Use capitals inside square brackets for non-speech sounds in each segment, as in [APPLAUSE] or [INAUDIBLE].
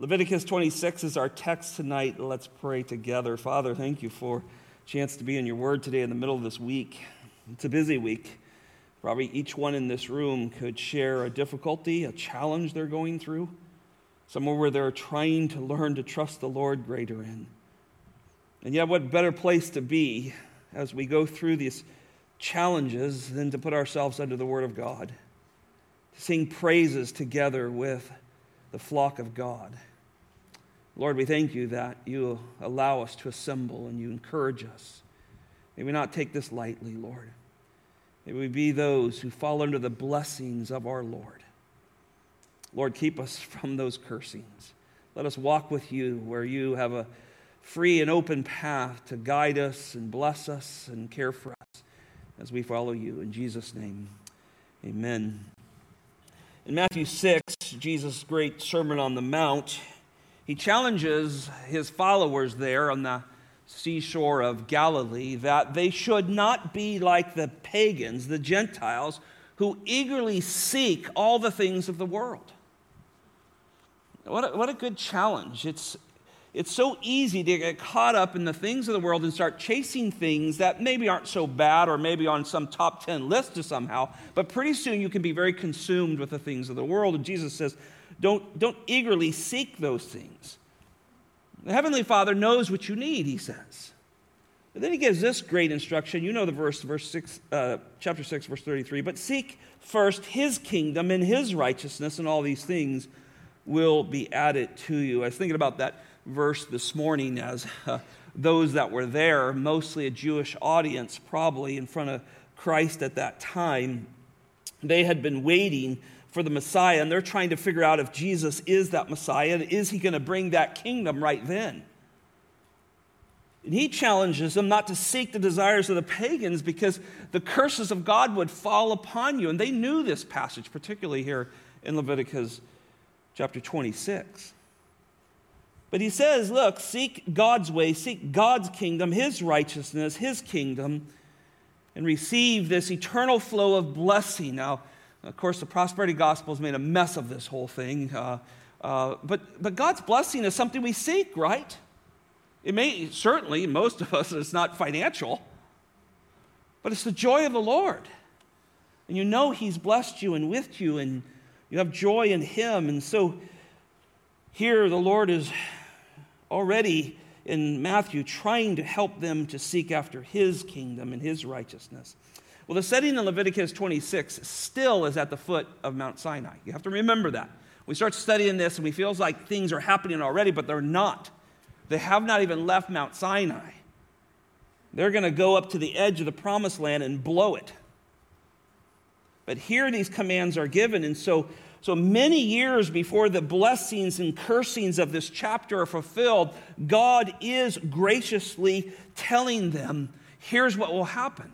Leviticus 26 is our text tonight. Let's pray together. Father, thank you for a chance to be in your word today in the middle of this week. It's a busy week. Probably each one in this room could share a difficulty, a challenge they're going through, somewhere where they're trying to learn to trust the Lord greater in. And yet, what better place to be as we go through these challenges than to put ourselves under the Word of God, to sing praises together with the flock of God. Lord, we thank you that you allow us to assemble and you encourage us. May we not take this lightly, Lord. May we be those who fall under the blessings of our Lord. Lord, keep us from those cursings. Let us walk with you where you have a free and open path to guide us and bless us and care for us as we follow you. In Jesus' name, amen. In Matthew 6, Jesus' great Sermon on the Mount, he challenges his followers there on the seashore of Galilee that they should not be like the pagans, the Gentiles, who eagerly seek all the things of the world. What a, what a good challenge. It's, it's so easy to get caught up in the things of the world and start chasing things that maybe aren't so bad or maybe on some top 10 list to somehow, but pretty soon you can be very consumed with the things of the world. And Jesus says, don't, don't eagerly seek those things. The Heavenly Father knows what you need, he says. But then he gives this great instruction. You know the verse, verse six, uh, chapter 6, verse 33. But seek first his kingdom and his righteousness, and all these things will be added to you. I was thinking about that verse this morning as uh, those that were there, mostly a Jewish audience, probably in front of Christ at that time, they had been waiting for the Messiah, and they're trying to figure out if Jesus is that Messiah, and is he going to bring that kingdom right then? And he challenges them not to seek the desires of the pagans because the curses of God would fall upon you. And they knew this passage, particularly here in Leviticus chapter 26. But he says, look, seek God's way, seek God's kingdom, his righteousness, his kingdom, and receive this eternal flow of blessing. Now, of course, the prosperity gospel has made a mess of this whole thing. Uh, uh, but, but God's blessing is something we seek, right? It may, certainly, most of us, it's not financial, but it's the joy of the Lord. And you know He's blessed you and with you, and you have joy in Him. And so here the Lord is already in Matthew trying to help them to seek after His kingdom and His righteousness. Well, the setting in Leviticus 26 still is at the foot of Mount Sinai. You have to remember that. We start studying this and we feel like things are happening already, but they're not. They have not even left Mount Sinai. They're going to go up to the edge of the promised land and blow it. But here these commands are given, and so so many years before the blessings and cursings of this chapter are fulfilled, God is graciously telling them, here's what will happen.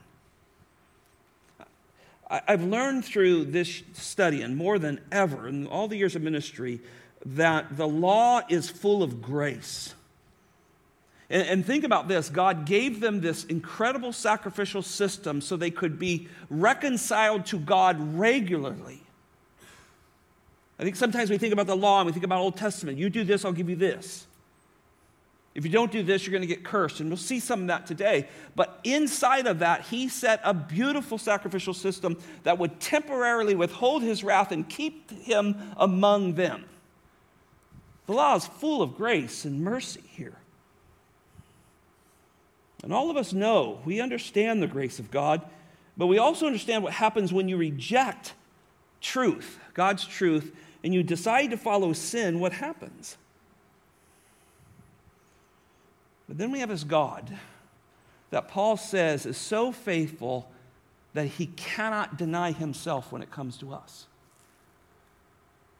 I've learned through this study, and more than ever in all the years of ministry, that the law is full of grace. And, think about this God gave them this incredible sacrificial system so they could be reconciled to God regularly. I think sometimes we think about the law and we think about Old Testament. You do this, I'll give you this. If you don't do this, you're going to get cursed. And we'll see some of that today. But inside of that, he set a beautiful sacrificial system that would temporarily withhold his wrath and keep him among them. The law is full of grace and mercy here. And all of us know, we understand the grace of God, but we also understand what happens when you reject truth, God's truth, and you decide to follow sin, what happens? But then we have this God that Paul says is so faithful that he cannot deny himself when it comes to us.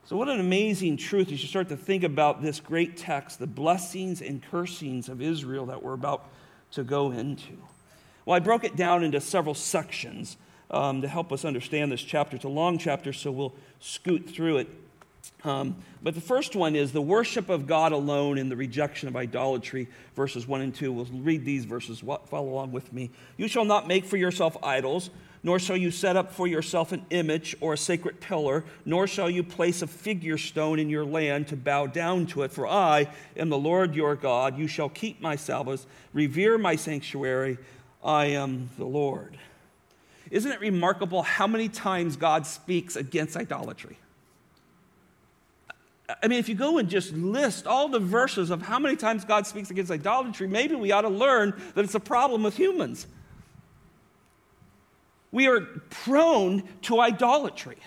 So, what an amazing truth as you start to think about this great text, the blessings and cursings of Israel that we're about to go into. Well, I broke it down into several sections um, to help us understand this chapter. It's a long chapter, so we'll scoot through it. Um, but the first one is the worship of God alone and the rejection of idolatry, verses 1 and 2. We'll read these verses, follow along with me. You shall not make for yourself idols, nor shall you set up for yourself an image or a sacred pillar, nor shall you place a figure stone in your land to bow down to it. For I am the Lord your God. You shall keep my Sabbaths, revere my sanctuary. I am the Lord. Isn't it remarkable how many times God speaks against idolatry? I mean, if you go and just list all the verses of how many times God speaks against idolatry, maybe we ought to learn that it's a problem with humans. We are prone to idolatry.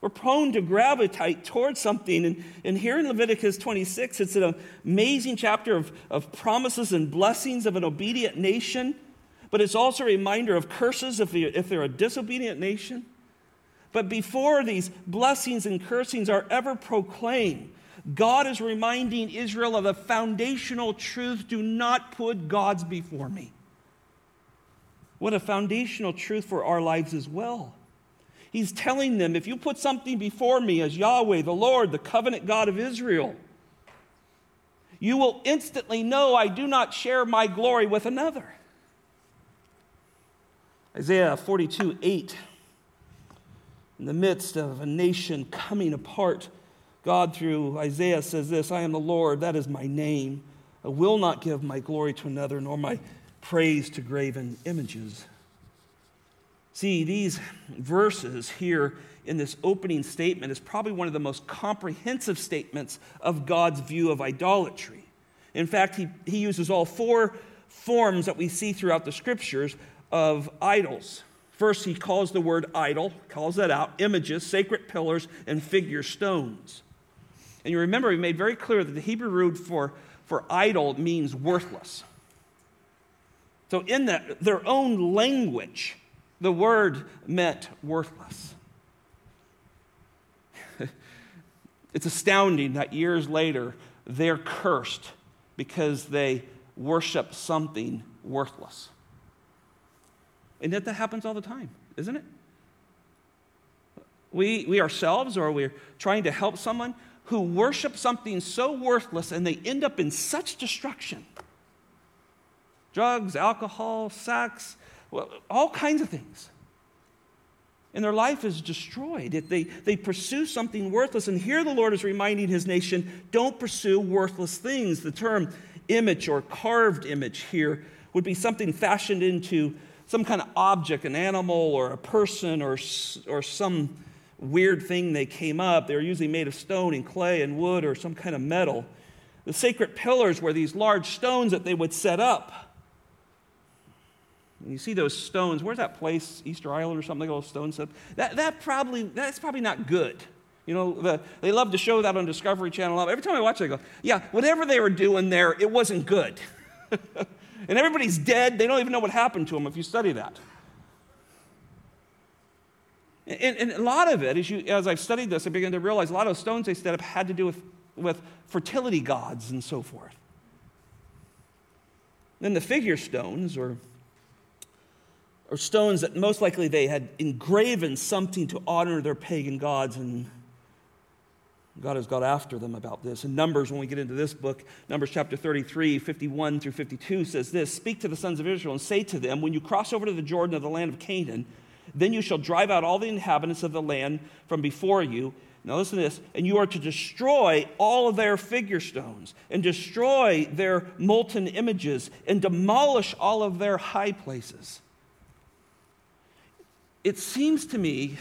We're prone to gravitate towards something. And, and here in Leviticus 26, it's an amazing chapter of, of promises and blessings of an obedient nation, but it's also a reminder of curses if, if they're a disobedient nation. But before these blessings and cursings are ever proclaimed, God is reminding Israel of a foundational truth do not put gods before me. What a foundational truth for our lives as well. He's telling them if you put something before me as Yahweh, the Lord, the covenant God of Israel, you will instantly know I do not share my glory with another. Isaiah 42 8 in the midst of a nation coming apart, God, through Isaiah, says this I am the Lord, that is my name. I will not give my glory to another, nor my praise to graven images. See, these verses here in this opening statement is probably one of the most comprehensive statements of God's view of idolatry. In fact, he, he uses all four forms that we see throughout the scriptures of idols First, he calls the word idol, calls that out images, sacred pillars, and figure stones. And you remember, he made very clear that the Hebrew root for, for idol means worthless. So, in that, their own language, the word meant worthless. [LAUGHS] it's astounding that years later they're cursed because they worship something worthless. And yet that happens all the time, isn't it? We, we ourselves, or we're trying to help someone who worship something so worthless and they end up in such destruction drugs, alcohol, sex, all kinds of things. And their life is destroyed. If they, they pursue something worthless. And here the Lord is reminding his nation don't pursue worthless things. The term image or carved image here would be something fashioned into some kind of object, an animal or a person or, or some weird thing they came up. They were usually made of stone and clay and wood or some kind of metal. The sacred pillars were these large stones that they would set up. And you see those stones. Where's that place, Easter Island or something? Got stones. That, that probably that's probably not good. You know, the, they love to show that on Discovery Channel. Every time I watch it, I go, yeah, whatever they were doing there, it wasn't good. [LAUGHS] and everybody's dead. They don't even know what happened to them if you study that. And, and, a lot of it, as, you, as I've studied this, I began to realize a lot of stones they set up had to do with, with fertility gods and so forth. Then the figure stones, or, or stones that most likely they had engraven something to honor their pagan gods and God has got after them about this. In Numbers, when we get into this book, Numbers chapter 33, 51 through 52 says this Speak to the sons of Israel and say to them, When you cross over to the Jordan of the land of Canaan, then you shall drive out all the inhabitants of the land from before you. Now listen to this, and you are to destroy all of their figure stones, and destroy their molten images, and demolish all of their high places. It seems to me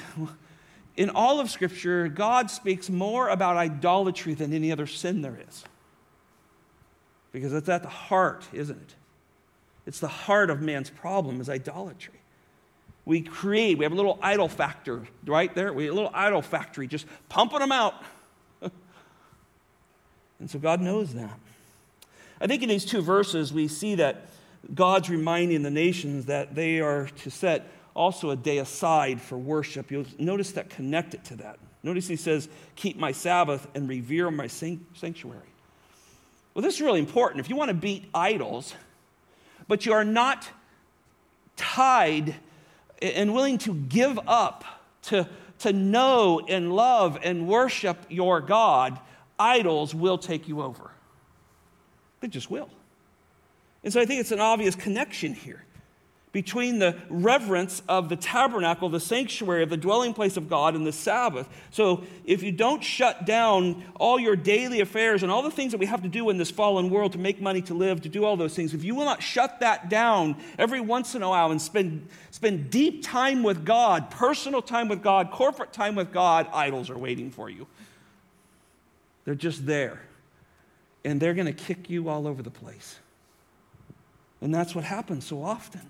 in all of Scripture, God speaks more about idolatry than any other sin there is. Because it's at the heart, isn't it? It's the heart of man's problem is idolatry. We create, we have a little idol factor right there. We a little idol factory just pumping them out. [LAUGHS] and so God knows that. I think in these two verses, we see that God's reminding the nations that they are to set also a day aside for worship. You'll notice that connected to that. Notice he says, Keep my Sabbath and revere my sanctuary. Well, this is really important. If you want to beat idols, but you are not tied and willing to give up to, to know and love and worship your God, idols will take you over. They just will. And so I think it's an obvious connection here between the reverence of the tabernacle, the sanctuary of the dwelling place of God, and the Sabbath. So, if you don't shut down all your daily affairs and all the things that we have to do in this fallen world to make money to live, to do all those things, if you will not shut that down every once in a while and spend, spend deep time with God, personal time with God, corporate time with God, idols are waiting for you. They're just there. And they're going to kick you all over the place. And that's what happens so often.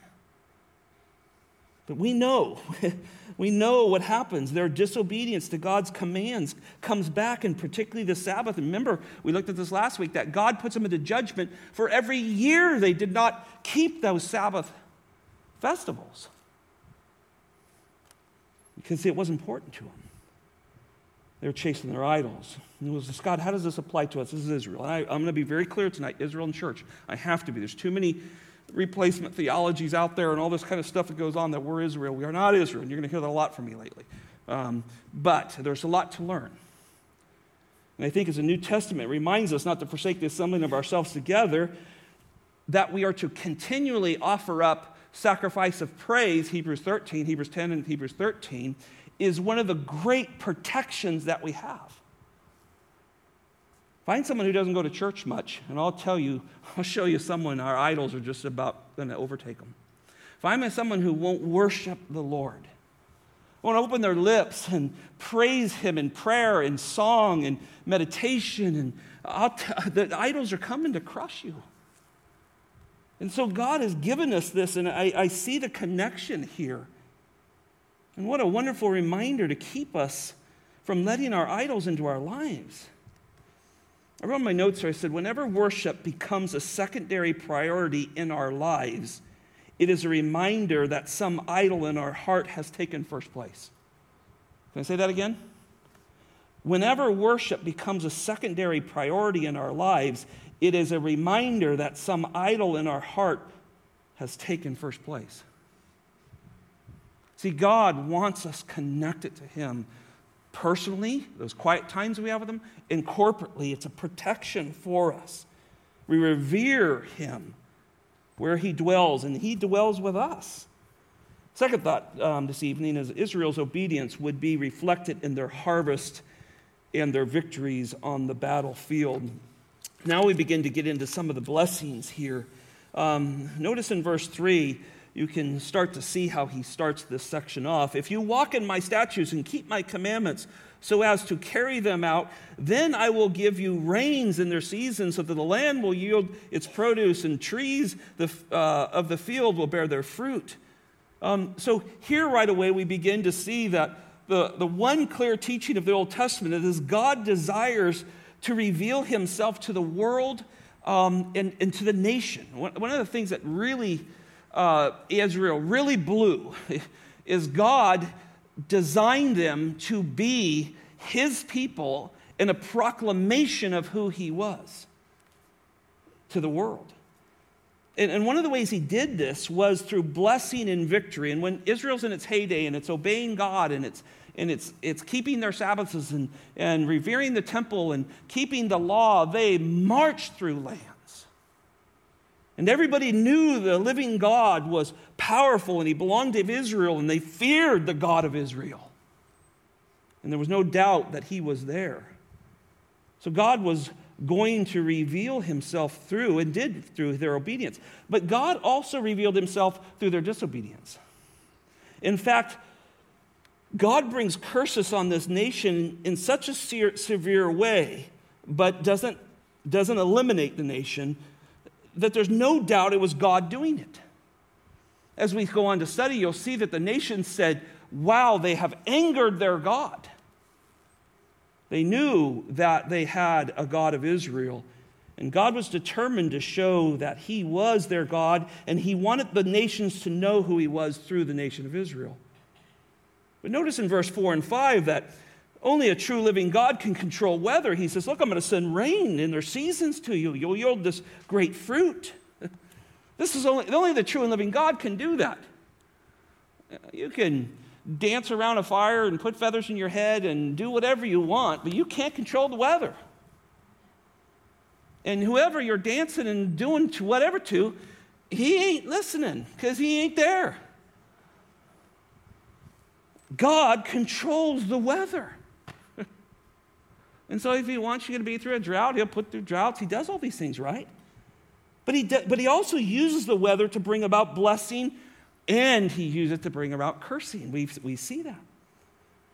We know, [LAUGHS] we know what happens. Their disobedience to God's commands comes back, and particularly the Sabbath. remember, we looked at this last week that God puts them into judgment for every year they did not keep those Sabbath festivals because it was important to them. They were chasing their idols. And it was God, how does this apply to us? This is Israel. I, I'm going to be very clear tonight Israel and church. I have to be. There's too many replacement theologies out there and all this kind of stuff that goes on that we're Israel. We are not Israel. And you're going to hear that a lot from me lately. Um, but there's a lot to learn. And I think as the New Testament reminds us not to forsake the assembling of ourselves together, that we are to continually offer up sacrifice of praise, Hebrews 13, Hebrews 10, and Hebrews 13, is one of the great protections that we have. Find someone who doesn't go to church much, and I'll tell you, [LAUGHS] I'll show you someone our idols are just about going to overtake them. Find someone who won't worship the Lord, won't open their lips and praise Him in prayer and song and meditation, and t- [LAUGHS] the idols are coming to crush you. And so God has given us this, and I, I see the connection here. And what a wonderful reminder to keep us from letting our idols into our lives. I wrote my notes here, I said, whenever worship becomes a secondary priority in our lives, it is a reminder that some idol in our heart has taken first place. Can I say that again? Whenever worship becomes a secondary priority in our lives, it is a reminder that some idol in our heart has taken first place. See, God wants us connected to Him personally, those quiet times we have with Him, and corporately. It's a protection for us. We revere Him where He dwells, and He dwells with us. Second thought um, this evening is Israel's obedience would be reflected in their harvest and their victories on the battlefield. Now we begin to get into some of the blessings here. Um, notice in verse 3 you can start to see how he starts this section off. If you walk in my statutes and keep my commandments so as to carry them out, then I will give you rains in their season so that the land will yield its produce and trees the, uh, of the field will bear their fruit. Um, so here right away we begin to see that the, the one clear teaching of the Old Testament is God desires to reveal himself to the world um, and, and to the nation. One, one of the things that really uh, Israel really blew [LAUGHS] is God designed them to be his people in a proclamation of who he was to the world. And, and, one of the ways he did this was through blessing and victory. And when Israel's in its heyday and it's obeying God and it's, and it's, it's keeping their Sabbaths and, and revering the temple and keeping the law, they march through land. And everybody knew the living God was powerful and he belonged to Israel, and they feared the God of Israel. And there was no doubt that he was there. So God was going to reveal himself through, and did through their obedience. But God also revealed himself through their disobedience. In fact, God brings curses on this nation in such a severe way, but doesn't, doesn't eliminate the nation that there's no doubt it was God doing it. As we go on to study, you'll see that the nation said, Wow, they have angered their God. They knew that they had a God of Israel. And God was determined to show that He was their God, and He wanted the nations to know who He was through the nation of Israel. But notice in verse 4 and 5 that only a true living God can control weather. He says, Look, I'm going to send rain in their seasons to you. You'll yield this great fruit. [LAUGHS] This is only, only the true and living God can do that. You can dance around a fire and put feathers in your head and do whatever you want, but you can't control the weather. And whoever you're dancing and doing to whatever to, he ain't listening because he ain't there. God controls the weather. And so if he wants you to be through a drought, he'll put through droughts. He does all these things, right? But he, but he also uses the weather to bring about blessing and he uses it to bring about cursing. We, we see that.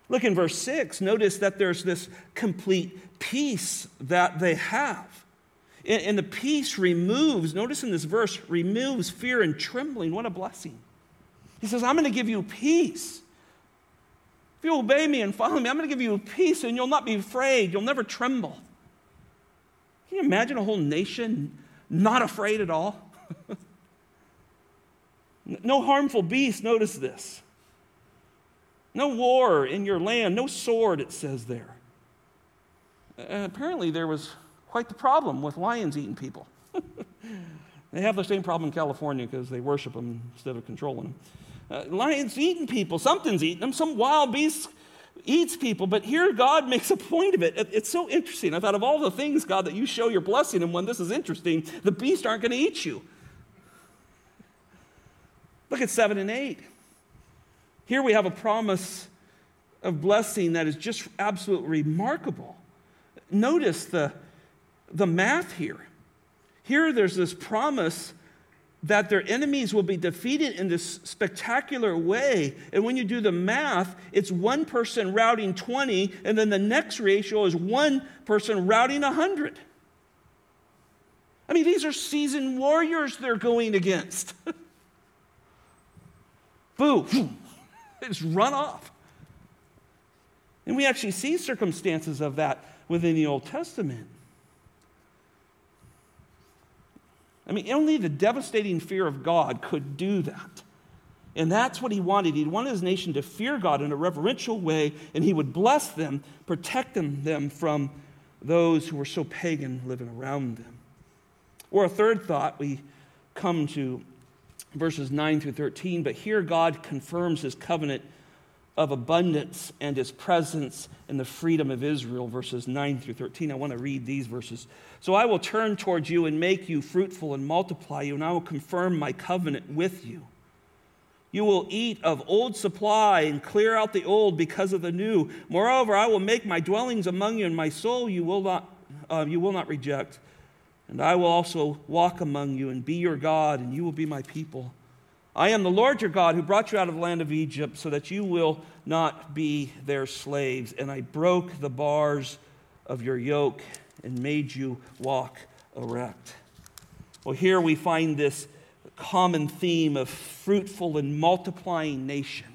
Look in verse 6. Notice that there's this complete peace that they have. And, and the peace removes, notice in this verse, removes fear and trembling. What a blessing. He says, I'm going to give you peace. If you obey me and follow me, I'm going to give you peace and you'll not be afraid. You'll never tremble. Can you imagine a whole nation not afraid at all? [LAUGHS] no harmful beast, notice this. No war in your land, no sword, it says there. And apparently, there was quite the problem with lions eating people. [LAUGHS] they have the same problem in California because they worship them instead of controlling them. Uh, lions eating people, something's eating them, some wild beast eats people, but here God [LAUGHS] makes a point of it. It's so interesting. I thought of all the things, God, that you show your blessing, and when this is interesting, the beasts aren't going to eat you. Look at 7 and 8. Here we have a promise of blessing that is just absolutely remarkable. Notice the, the math here. Here there's this promise that their enemies will be defeated in this spectacular way. And when you do the math, it's one person routing 20, and then the next ratio is one person routing 100. I mean, these are seasoned warriors they're going against. [LAUGHS] Boo, just [LAUGHS] run off. And we actually see circumstances of that within the Old Testament. I mean, only the devastating fear of God could do that. And that's what he wanted. He wanted his nation to fear God in a reverential way, and he would bless them, protect them, from those who were so pagan living around them. Or a third thought, we come to verses 9 through 13, but here God confirms his covenant of abundance and his presence and the freedom of Israel, verses 9 through 13. I want to read these verses. So I will turn towards you and make you fruitful and multiply you, and I will confirm my covenant with you. You will eat of old supply and clear out the old because of the new. Moreover, I will make my dwellings among you, and my soul you will not, uh, you will not reject. And I will also walk among you and be your God, and you will be my people. I am the Lord your God who brought you out of the land of Egypt so that you will not be their slaves. And I broke the bars of your yoke and made you walk erect. Well, here we find this common theme of fruitful and multiplying nation.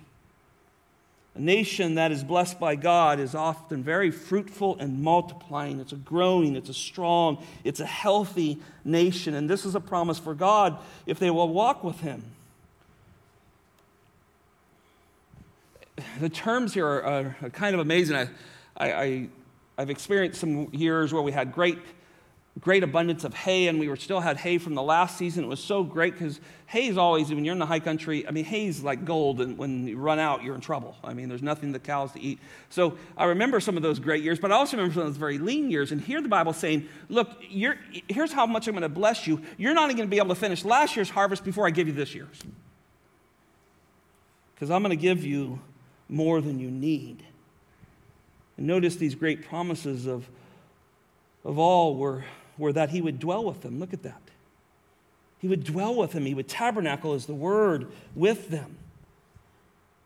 A nation that is blessed by God is often very fruitful and multiplying. It's a growing, it's a strong, it's a healthy nation. And this is a promise for God if they will walk with Him. The terms here are, are kind of amazing. I, I, I, have experienced some years where we had great, great abundance of hay, and we were still had hay from the last season. It was so great because hay is always, when you're in the high country, I mean, hay is like gold, and when you run out, you're in trouble. I mean, there's nothing the cows to eat. So I remember some of those great years, but I also remember some of those very lean years. And here the Bible saying, look, here's how much I'm going to bless you. You're not even going to be able to finish last year's harvest before I give you this year's. Because I'm going to give you more than you need. And notice these great promises of, of all were, were that he would dwell with them. Look at that. He would dwell with them, he would tabernacle as the word with them.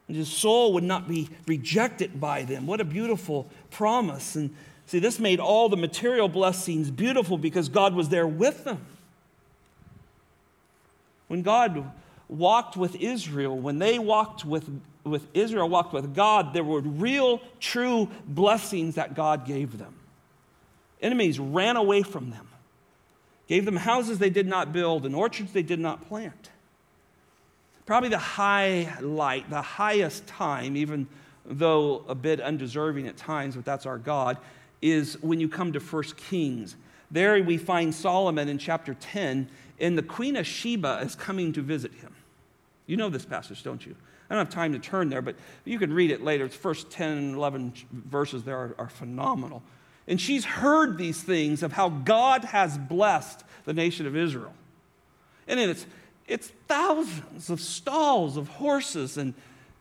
And his soul would not be rejected by them. What a beautiful promise. And see, this made all the material blessings beautiful because God was there with them. When God walked with Israel, when they walked with with Israel walked with God, there were real, true blessings that God gave them. Enemies ran away from them, gave them houses they did not build and orchards they did not plant. Probably the highlight, the highest time, even though a bit undeserving at times, but that's our God, is when you come to 1 Kings. There we find Solomon in chapter 10, and the Queen of Sheba is coming to visit him. You know this passage, don't you? I don't have time to turn there, but you can read it later. It's first 10 11 verses there are, are phenomenal. And she's heard these things of how God has blessed the nation of Israel. And it's, it's thousands of stalls of horses and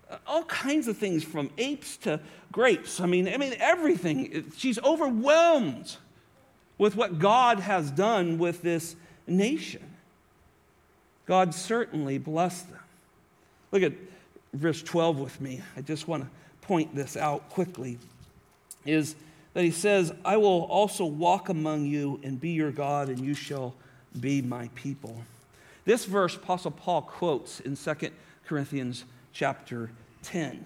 uh, all kinds of things from apes to grapes. I mean, I mean everything. She's overwhelmed with what God has done with this nation. God certainly blessed them. Look at verse 12 with me. I just want to point this out quickly. Is that he says, I will also walk among you and be your God, and you shall be my people. This verse, Apostle Paul quotes in 2 Corinthians chapter 10,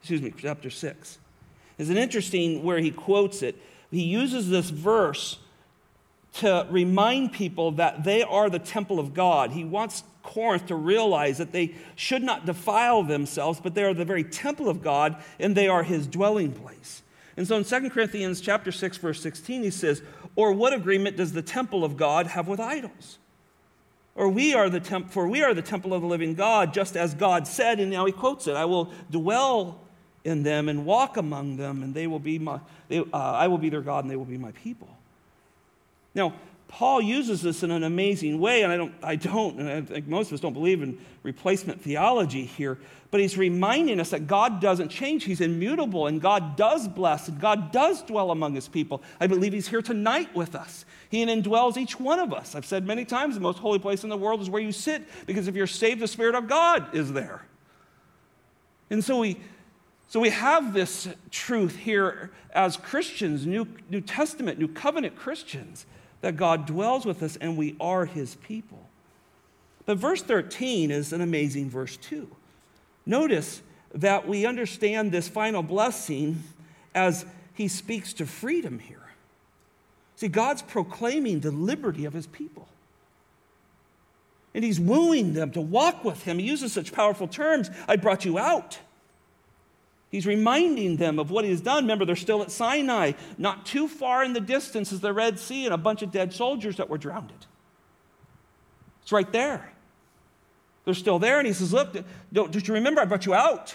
excuse me, chapter 6. Is an interesting where he quotes it? He uses this verse to remind people that they are the temple of God. He wants Corinth to realize that they should not defile themselves, but they are the very temple of God and they are his dwelling place. And so in 2 Corinthians chapter 6 verse 16 he says, "Or what agreement does the temple of God have with idols?" Or we are the temp- for we are the temple of the living God, just as God said, and now he quotes it, I will dwell in them and walk among them, and they will be my, they, uh, I will be their God, and they will be my people. Now, Paul uses this in an amazing way, and I don't, I don't, and I think most of us don't believe in replacement theology here, but he's reminding us that God doesn't change. He's immutable, and God does bless, and God does dwell among his people. I believe he's here tonight with us. He indwells each one of us. I've said many times the most holy place in the world is where you sit, because if you're saved, the Spirit of God is there. And so we, so we have this truth here as Christians, New, New Testament, New Covenant Christians that God dwells with us and we are his people. But verse 13 is an amazing verse, too. Notice that we understand this final blessing as he speaks to freedom here. See, God's proclaiming the liberty of his people. And he's wooing them to walk with him. He uses such powerful terms I brought you out. He's reminding them of what he's done. Remember, they're still at Sinai. Not too far in the distance is the Red Sea and a bunch of dead soldiers that were drowned. It's right there. They're still there. And he says, Look, don't, you remember I brought you out?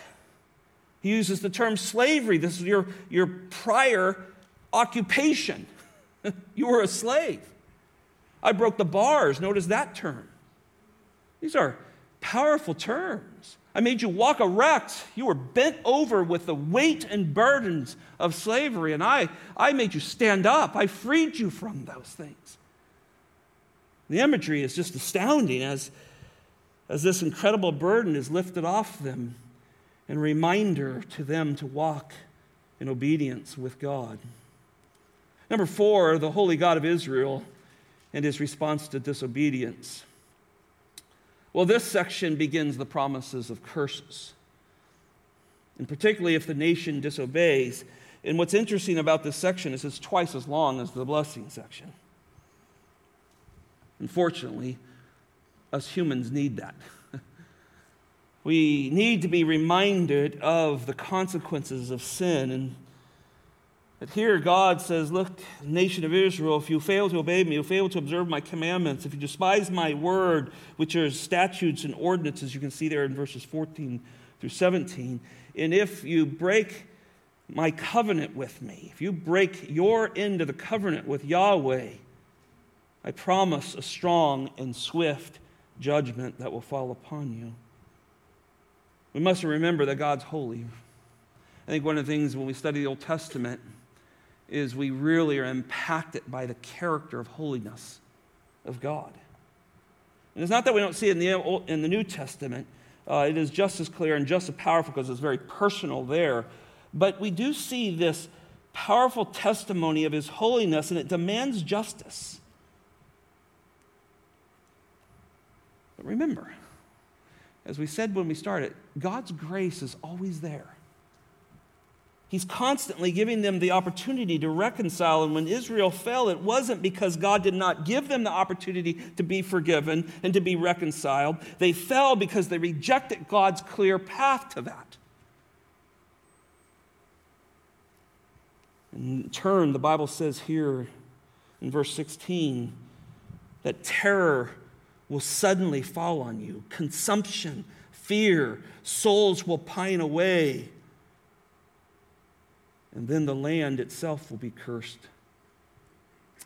He uses the term slavery. This is your, your prior occupation. [LAUGHS] you were a slave. I broke the bars. Notice that term. These are powerful terms. I made you walk erect. You were bent over with the weight and burdens of slavery, and I, I made you stand up. I freed you from those things. The imagery is just astounding as, as this incredible burden is lifted off them and reminder to them to walk in obedience with God. Number four, the holy God of Israel and his response to disobedience. Well, this section begins the promises of curses, and particularly if the nation disobeys. And what's interesting about this section is it's twice as long as the blessing section. Unfortunately, us humans need that. [LAUGHS] we need to be reminded of the consequences of sin and but here God says, Look, nation of Israel, if you fail to obey me, you fail to observe my commandments, if you despise my word, which are statutes and ordinances, you can see there in verses 14 through 17, and if you break my covenant with me, if you break your end of the covenant with Yahweh, I promise a strong and swift judgment that will fall upon you. We must remember that God's holy. I think one of the things when we study the Old Testament, is we really are impacted by the character of holiness of God. And it's not that we don't see it in the, in the New Testament, uh, it is just as clear and just as powerful because it's very personal there. But we do see this powerful testimony of his holiness, and it demands justice. But remember, as we said when we started, God's grace is always there. He's constantly giving them the opportunity to reconcile. And when Israel fell, it wasn't because God did not give them the opportunity to be forgiven and to be reconciled. They fell because they rejected God's clear path to that. In turn, the Bible says here in verse 16 that terror will suddenly fall on you, consumption, fear, souls will pine away, and then the land itself will be cursed.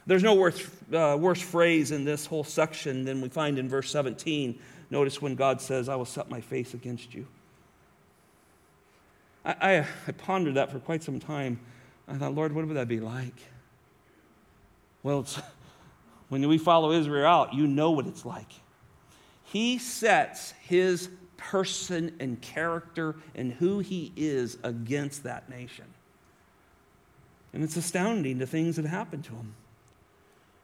There's no worse, uh, worse phrase in this whole section than we find in verse 17. Notice when God says, I will set my face against you. I, I, I pondered that for quite some time. I thought, Lord, what would that be like? Well, [LAUGHS] when we follow Israel out, you know what it's like. He sets his person and character and who he is against that nation. And it's astounding the things that happen to him.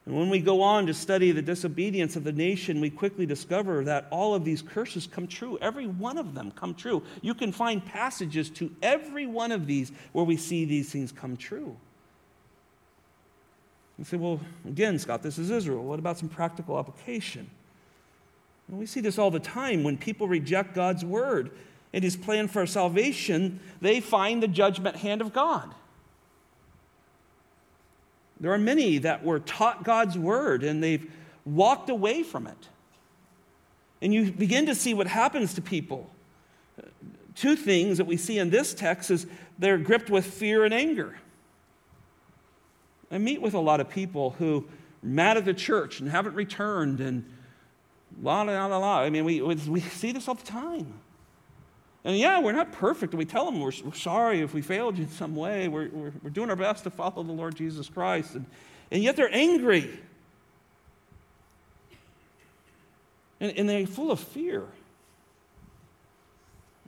And when we go on to study the disobedience of the nation, we quickly discover that all of these curses come true. Every one of them come true. You can find passages to every one of these where we see these things come true. You say, well, again, Scott, this is Israel. What about some practical application? We see this all the time when people reject God's word and his plan for salvation, they find the judgment hand of God. There are many that were taught God's word and they've walked away from it. And you begin to see what happens to people. Two things that we see in this text is they're gripped with fear and anger. I meet with a lot of people who are mad at the church and haven't returned and la la la la. I mean, we, we see this all the time. And yeah, we're not perfect. We tell them we're, we're sorry if we failed you in some way. We're, we're, we're, doing our best to follow the Lord Jesus Christ. And, and yet they're angry. And, and they're full of fear.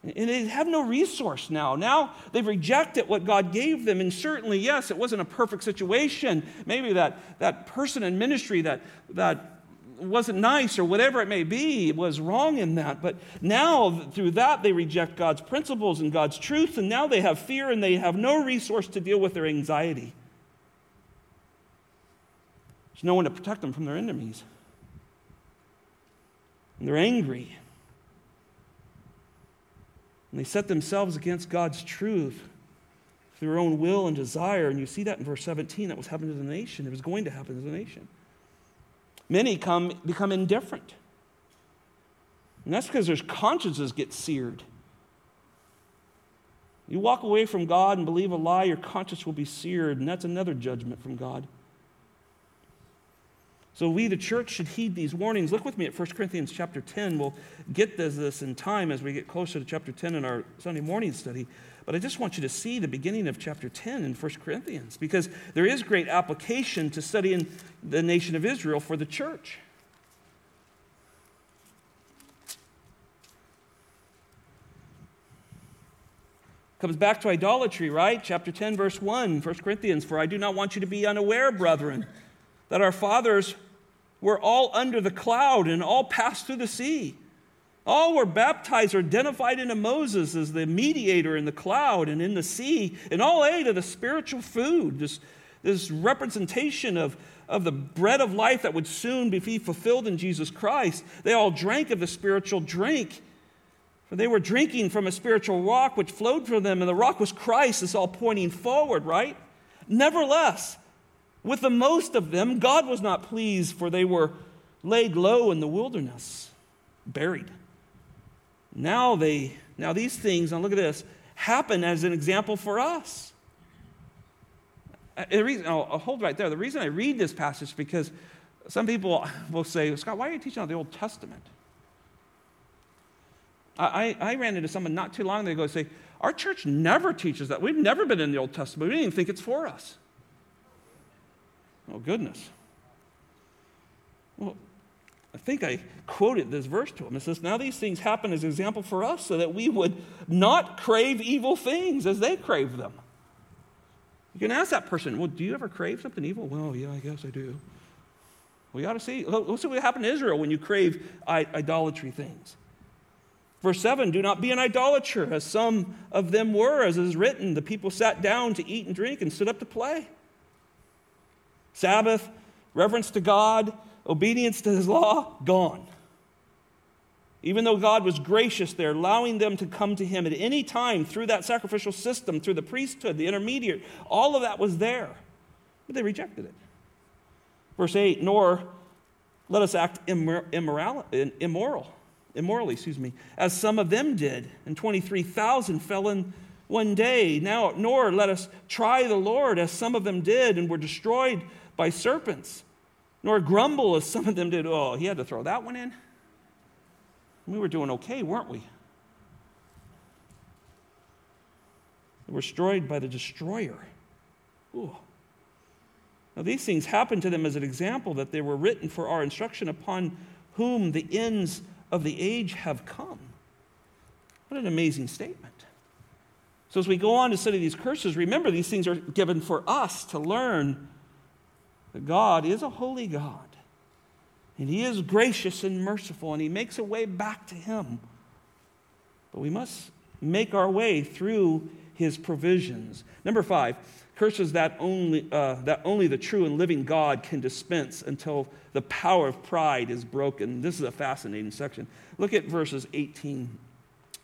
And they have no resource now. Now they've rejected what God gave them. And certainly, yes, it wasn't a perfect situation. Maybe that, that person in ministry that, that wasn't nice or whatever it may be was wrong in that. But now, through that, they reject God's principles and God's truth, and now they have fear and they have no resource to deal with their anxiety. There's no one to protect them from their enemies. And they're angry. And they set themselves against God's truth through their own will and desire. And you see that in verse 17. That was happening to the nation. It was going to happen to the nation. Many come, become indifferent. And that's because their consciences get seared. You walk away from God and believe a lie, your conscience will be seared, and that's another judgment from God. So we, the church, should heed these warnings. Look with me at 1 Corinthians chapter 10. We'll get this, this in time as we get closer to chapter 10 in our Sunday morning study. But I just want you to see the beginning of chapter 10 in 1 Corinthians because there is great application to studying the nation of Israel for the church. Comes back to idolatry, right? Chapter 10, verse 1, 1 Corinthians. For I do not want you to be unaware, brethren, that our fathers were all under the cloud and all passed through the sea. All were baptized or identified into Moses as the mediator in the cloud and in the sea, and all ate of the spiritual food, this, this representation of, of the bread of life that would soon be fulfilled in Jesus Christ. They all drank of the spiritual drink. For they were drinking from a spiritual rock which flowed from them, and the rock was Christ. It's all pointing forward, right? Nevertheless, with the most of them, God was not pleased, for they were laid low in the wilderness, buried. Now they, now these things, now look at this, happen as an example for us. Uh, the reason, I'll, I'll hold right there. The reason I read this passage is because some people will say, Scott, why are you teaching on the Old Testament? I, I, ran into someone not too long ago and say, Our church never teaches that. We've never been in the Old Testament. We didn't even think it's for us. Oh, goodness. Well, think I quoted this verse to him. It says, Now these things happen as an example for us so that we would not crave evil things as they crave them. You can ask that person, Well, do you ever crave something evil? Well, yeah, I guess I do. We ought to see. Let's see what happened to Israel when you crave idolatry things. Verse 7 Do not be an idolater, as some of them were, as is written. The people sat down to eat and drink and stood up to play. Sabbath, reverence to God, obedience to his law, gone. Even though God was gracious there, allowing them to come to him at any time through that sacrificial system, through the priesthood, the intermediate, all of that was there. But they rejected it. Verse 8 Nor let us act immor- immoral, immoral immorally, excuse me, as some of them did, and 23,000 fell in one day. Now, nor let us try the Lord, as some of them did, and were destroyed by serpents, nor grumble as some of them did. Oh, he had to throw that one in? We were doing okay, weren't we? They were destroyed by the destroyer. Ooh. Now, these things happened to them as an example that they were written for our instruction upon whom the ends of the age have come. What an amazing statement. So, as we go on to study these curses, remember these things are given for us to learn God is a holy God. And He is gracious and merciful, and He makes a way back to Him. But we must make our way through His provisions. Number five, curses that only, uh, that only the true and living God can dispense until the power of pride is broken. This is a fascinating section. Look at verses 18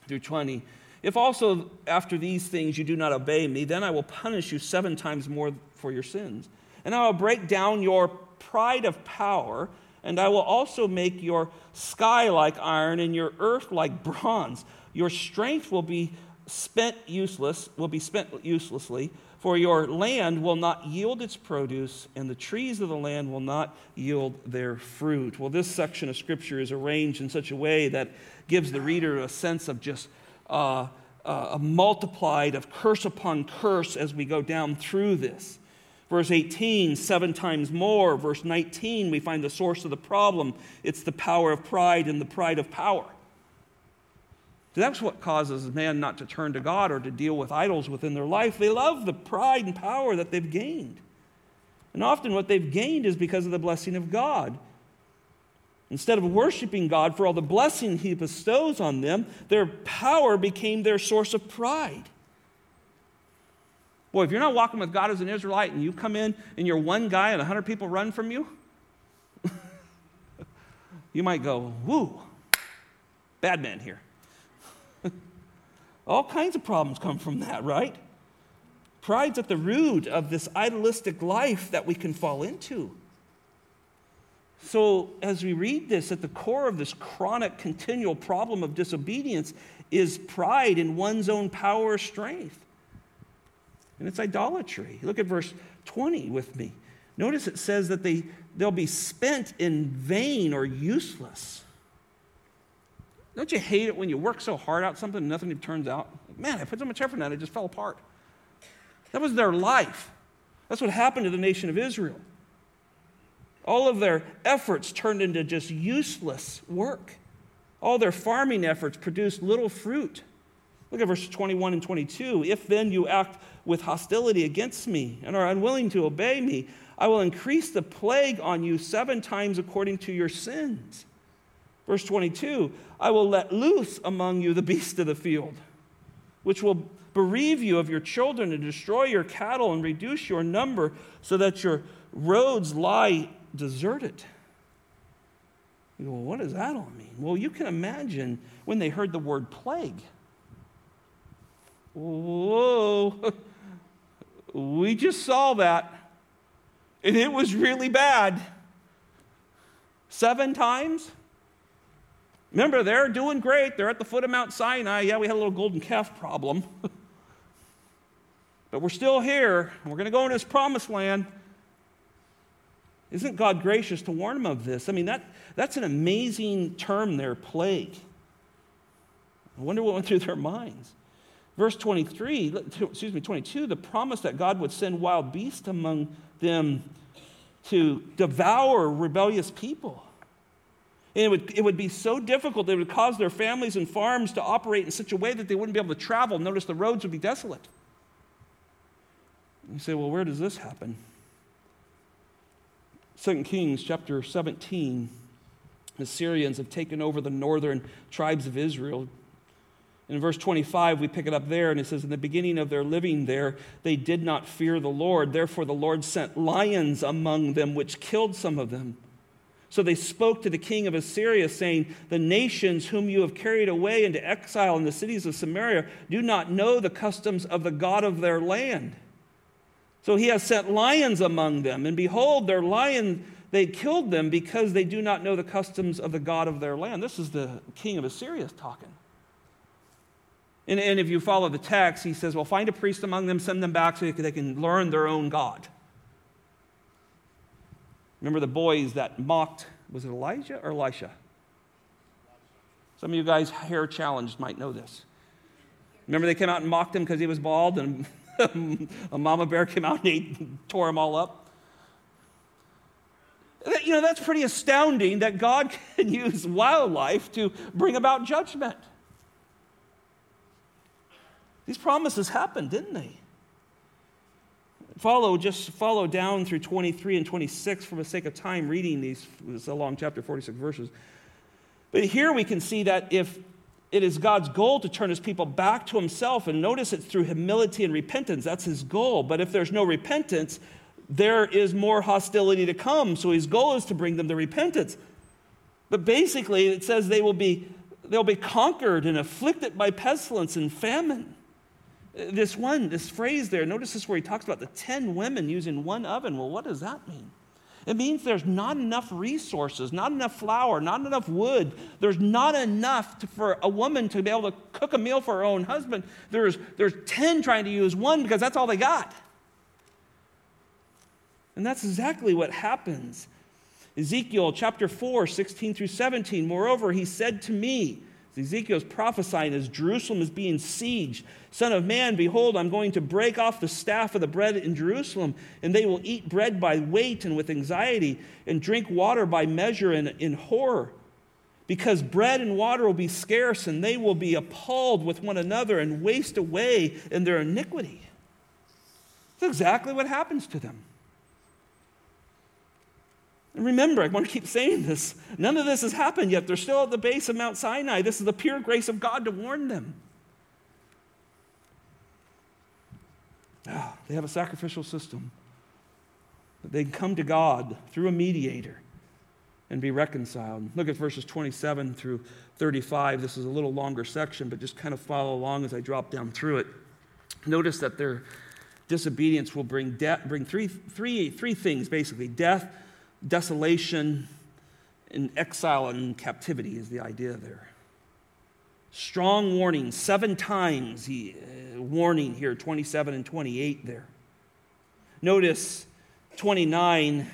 through 20. If also after these things you do not obey me, then I will punish you seven times more for your sins. And I will break down your pride of power, and I will also make your sky like iron and your earth like bronze. Your strength will be spent useless, will be spent uselessly for your land will not yield its produce, and the trees of the land will not yield their fruit. Well, this section of Scripture is arranged in such a way that gives the reader a sense of just uh, uh, a multiplied of curse upon curse as we go down through this. Verse 18, seven times more. Verse 19, we find the source of the problem. It's the power of pride and the pride of power. That's what causes man not to turn to God or to deal with idols within their life. They love the pride and power that they've gained. And often what they've gained is because of the blessing of God. Instead of worshiping God for all the blessing He bestows on them, their power became their source of pride. Boy, if you're not walking with God as an Israelite and you come in and you're one guy and 100 people run from you, [LAUGHS] you might go, whoo, bad man here. [LAUGHS] All kinds of problems come from that, right? Pride's at the root of this idolistic life that we can fall into. So, as we read this, at the core of this chronic, continual problem of disobedience is pride in one's own power or strength. And it's idolatry. Look at verse 20 with me. Notice it says that they, they'll be spent in vain or useless. Don't you hate it when you work so hard out something and nothing turns out? Man, I put so much effort in that, it just fell apart. That was their life. That's what happened to the nation of Israel. All of their efforts turned into just useless work. All their farming efforts produced little fruit. Look at verses 21 and 22. If then you act with hostility against me and are unwilling to obey me, I will increase the plague on you seven times according to your sins. Verse 22 I will let loose among you the beast of the field, which will bereave you of your children and destroy your cattle and reduce your number so that your roads lie deserted. You go, well, what does that all mean? Well, you can imagine when they heard the word plague. Whoa, we just saw that, and it was really bad. Seven times? Remember, they're doing great. They're at the foot of Mount Sinai. Yeah, we had a little golden calf problem. [LAUGHS] but we're still here, and we're going to go in this promised land. Isn't God gracious to warn them of this? I mean, that, that's an amazing term there, plague. I wonder what went through their minds. Verse 23, excuse me, 22, the promise that God would send wild beasts among them to devour rebellious people. And it would, it would be so difficult, it would cause their families and farms to operate in such a way that they wouldn't be able to travel. Notice the roads would be desolate. You say, well, where does this happen? 2 Kings chapter 17. The Syrians have taken over the northern tribes of Israel. In verse 25, we pick it up there, and it says, In the beginning of their living there, they did not fear the Lord. Therefore, the Lord sent lions among them, which killed some of them. So they spoke to the king of Assyria, saying, The nations whom you have carried away into exile in the cities of Samaria do not know the customs of the God of their land. So he has sent lions among them, and behold, their lion they killed them because they do not know the customs of the God of their land. This is the king of Assyria talking. And, and if you follow the text, he says, Well, find a priest among them, send them back so they can learn their own God. Remember the boys that mocked, was it Elijah or Elisha? Some of you guys, hair challenged, might know this. Remember they came out and mocked him because he was bald, and [LAUGHS] a mama bear came out and ate, tore him all up? You know, that's pretty astounding that God [LAUGHS] can use wildlife to bring about judgment. These promises happened, didn't they? Follow, just follow down through 23 and 26 for the sake of time reading these. It's a long chapter, 46 verses. But here we can see that if it is God's goal to turn his people back to himself, and notice it's through humility and repentance, that's his goal. But if there's no repentance, there is more hostility to come. So his goal is to bring them to repentance. But basically, it says they will be, they'll be conquered and afflicted by pestilence and famine. This one, this phrase there, notice this where he talks about the 10 women using one oven. Well, what does that mean? It means there's not enough resources, not enough flour, not enough wood. There's not enough to, for a woman to be able to cook a meal for her own husband. There's, there's 10 trying to use one because that's all they got. And that's exactly what happens. Ezekiel chapter 4, 16 through 17. Moreover, he said to me, Ezekiel's prophesying as Jerusalem is being sieged. Son of man, behold, I'm going to break off the staff of the bread in Jerusalem, and they will eat bread by weight and with anxiety, and drink water by measure and in horror. Because bread and water will be scarce, and they will be appalled with one another and waste away in their iniquity. That's exactly what happens to them. Remember, I want to keep saying this. None of this has happened yet. They're still at the base of Mount Sinai. This is the pure grace of God to warn them. Oh, they have a sacrificial system. They can come to God through a mediator and be reconciled. Look at verses 27 through 35. This is a little longer section, but just kind of follow along as I drop down through it. Notice that their disobedience will bring, de- bring three, three, three things basically death, desolation and exile and captivity is the idea there. Strong warning, seven times he, uh, warning here, 27 and 28 there. Notice 29,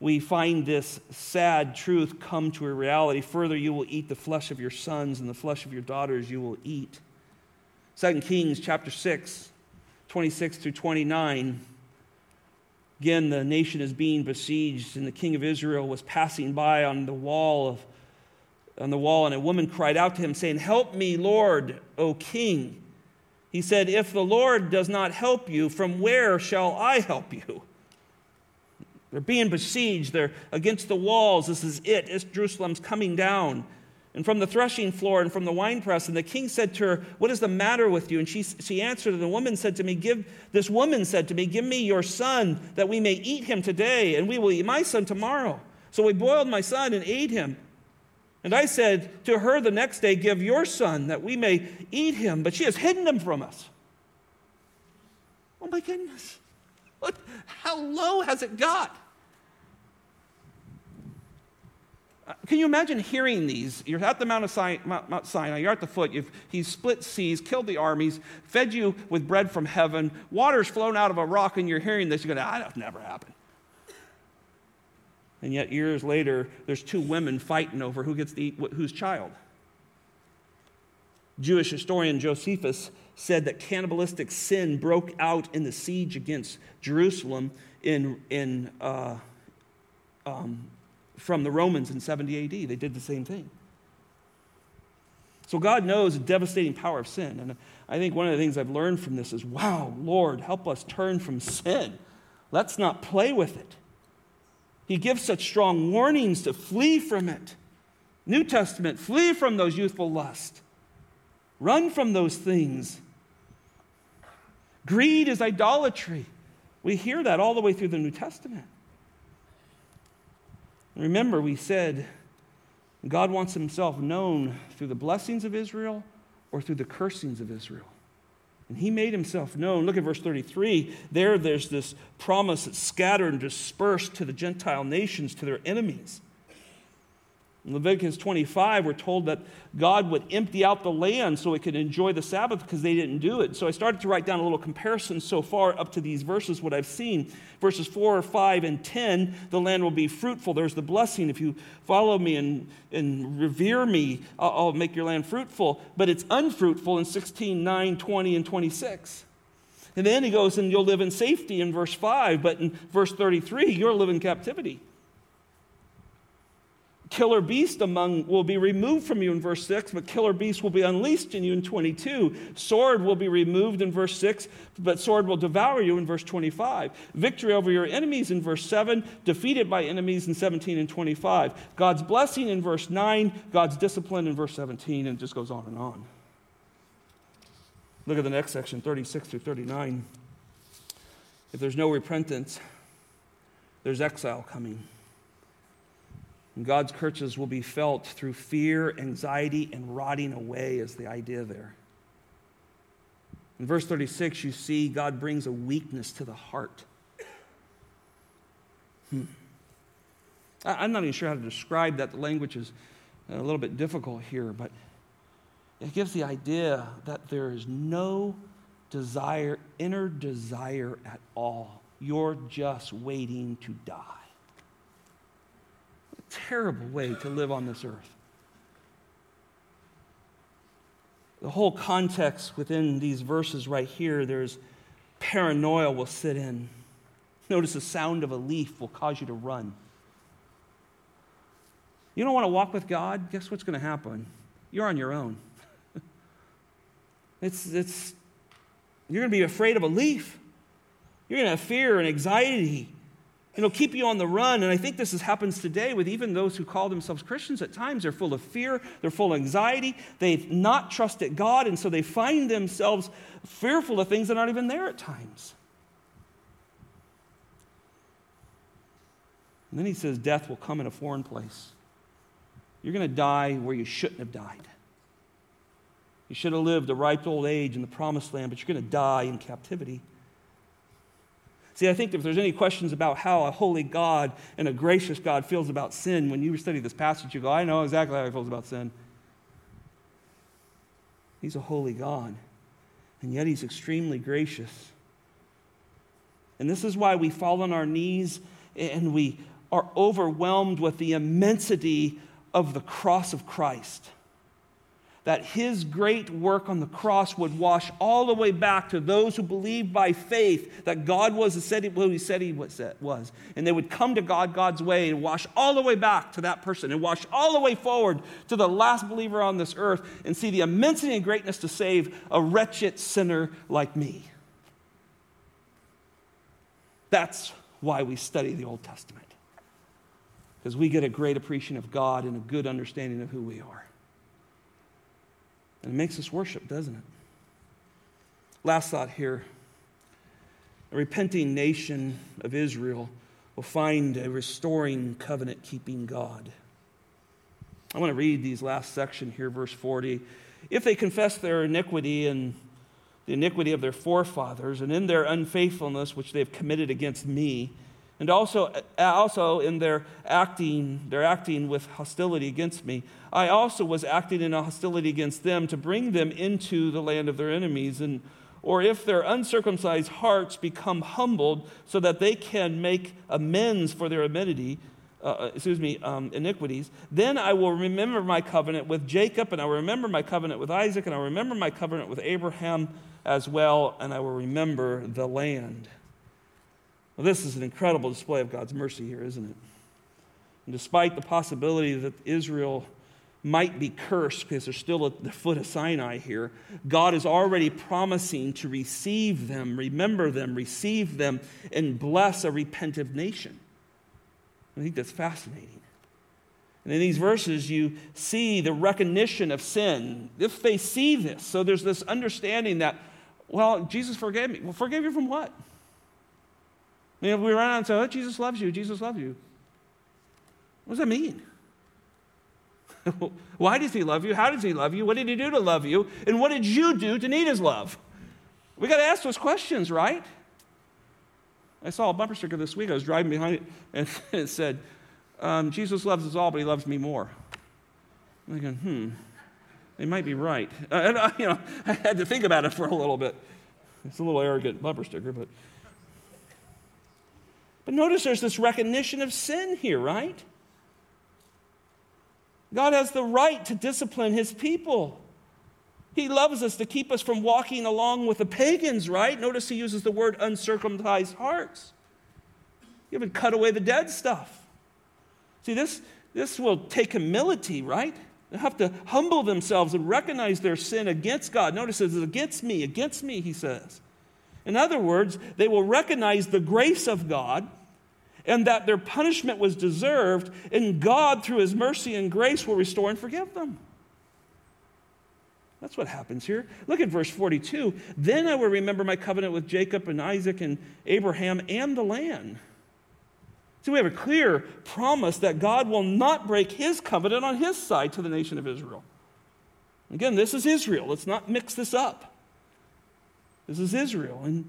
we find this sad truth come to a reality. Further, you will eat the flesh of your sons, and the flesh of your daughters you will eat. 2 Kings chapter 6, 26 through 29. Again, the nation is being besieged, and the king of Israel was passing by on the wall of on the wall, and a woman cried out to him, saying, Help me, Lord, O king. He said, If the Lord does not help you, from where shall I help you? They're being besieged. They're against the walls. This is it. It's Jerusalem's coming down and from the threshing floor and from the winepress. And the king said to her, What is the matter with you? And she, she answered, and the woman said to me, Give this woman said to me, Give me your son, that we may eat him today, and we will eat my son tomorrow. So we boiled my son and ate him. And I said to her the next day, Give your son, that we may eat him. But she has hidden him from us. Oh my goodness. What, how low has it got? Can you imagine hearing these? You're at the Mount, of Sinai, Mount Sinai, you're at the foot, you've, he's split seas, killed the armies, fed you with bread from heaven, water's flown out of a rock, and you're hearing this. You're going, ah, never happened. And yet, years later, there's two women fighting over who gets eat whose child. Jewish historian Josephus said that cannibalistic sin broke out in the siege against Jerusalem in, in uh, um, from the Romans in 70 AD. They did the same thing. So God knows the devastating power of sin. And I think one of the things I've learned from this is wow, Lord, help us turn from sin. Let's not play with it. He gives such strong warnings to flee from it. New Testament, flee from those youthful lusts. Run from those things. Greed is idolatry. We hear that all the way through the New Testament. Remember, we said God wants himself known through the blessings of Israel or through the cursings of Israel. And he made himself known. Look at verse 33. There, there's this promise that's scattered and dispersed to the Gentile nations, to their enemies. In Leviticus 25, we're told that God would empty out the land so it could enjoy the Sabbath because they didn't do it. So I started to write down a little comparison so far up to these verses, what I've seen. Verses 4, 5, and 10, the land will be fruitful. There's the blessing. If you follow me and, and revere me, I'll, I'll make your land fruitful. But it's unfruitful in 16, 9, 20, and 26. And then he goes, and you'll live in safety in verse 5. But in verse 33, you'll live in captivity killer beast among will be removed from you in verse 6 but killer beast will be unleashed in you in 22 sword will be removed in verse 6 but sword will devour you in verse 25 victory over your enemies in verse 7 defeated by enemies in 17 and 25 god's blessing in verse 9 god's discipline in verse 17 and it just goes on and on. Look at the next section 36 through 39 if there's no repentance there's exile coming and God's curses will be felt through fear, anxiety, and rotting away, is the idea there. In verse 36, you see God brings a weakness to the heart. Hmm. I'm not even sure how to describe that. The language is a little bit difficult here, but it gives the idea that there is no desire, inner desire at all. You're just waiting to die terrible way to live on this earth. The whole context within these verses right here, there's paranoia will sit in. Notice the sound of a leaf will cause you to run. You don't want to walk with God? Guess what's going to happen? You're on your own. [LAUGHS] it's, it's, you're going to be afraid of a leaf. You're going to have fear and anxiety it'll keep you on the run. And I think this is, happens today with even those who call themselves Christians at times. They're full of fear, they're full of anxiety, they've not trusted God, and so they find themselves fearful of things that aren't even there at times. And then he says, Death will come in a foreign place. You're going to die where you shouldn't have died. You should have lived a ripe old age in the promised land, but you're going to die in captivity. See, I think if there's any questions about how a holy God and a gracious God feels about sin, when you study this passage, you go, I know exactly how he feels about sin. He's a holy God, and yet he's extremely gracious. And this is why we fall on our knees and we are overwhelmed with the immensity of the cross of Christ that his great work on the cross would wash all the way back to those who believe by faith that God was who he said he was. And they would come to God God's way and wash all the way back to that person and wash all the way forward to the last believer on this earth and see the immensity and greatness to save a wretched sinner like me. That's why we study the Old Testament. Because we get a great appreciation of God and a good understanding of who we are. And it makes us worship, doesn't it? Last thought here a repenting nation of Israel will find a restoring, covenant keeping God. I want to read these last section here, verse 40. If they confess their iniquity and the iniquity of their forefathers, and in their unfaithfulness which they have committed against me, and also, also in their acting, their acting with hostility against me. I also was acting in a hostility against them to bring them into the land of their enemies, and or if their uncircumcised hearts become humbled, so that they can make amends for their iniquity, uh, uh, excuse me, um, iniquities, then I will remember my covenant with Jacob, and I will remember my covenant with Isaac, and I will remember my covenant with Abraham as well, and I will remember the land. Well, this is an incredible display of God's mercy here, isn't it? And despite the possibility that Israel might be cursed because they're still at the foot of Sinai here, God is already promising to receive them, remember them, receive them, and bless a repentant nation. I think that's fascinating. And in these verses, you see the recognition of sin. If they see this, so there's this understanding that, well, Jesus forgave me. Well, forgive you from what? I mean, if we run out and say, oh, Jesus loves you, Jesus loves you. What does that mean? [LAUGHS] Why does he love you? How does he love you? What did he do to love you? And what did you do to need his love? We got to ask those questions, right? I saw a bumper sticker this week. I was driving behind it, and [LAUGHS] it said, um, Jesus loves us all, but he loves me more. I'm thinking, hmm, they might be right. Uh, and, uh, you know, [LAUGHS] I had to think about it for a little bit. It's a little arrogant bumper sticker, but. But notice there's this recognition of sin here, right? God has the right to discipline his people. He loves us to keep us from walking along with the pagans, right? Notice he uses the word uncircumcised hearts. You haven't cut away the dead stuff. See, this, this will take humility, right? They have to humble themselves and recognize their sin against God. Notice it's against me, against me, he says. In other words, they will recognize the grace of God and that their punishment was deserved, and God, through his mercy and grace, will restore and forgive them. That's what happens here. Look at verse 42. Then I will remember my covenant with Jacob and Isaac and Abraham and the land. So we have a clear promise that God will not break his covenant on his side to the nation of Israel. Again, this is Israel. Let's not mix this up. This is Israel. And,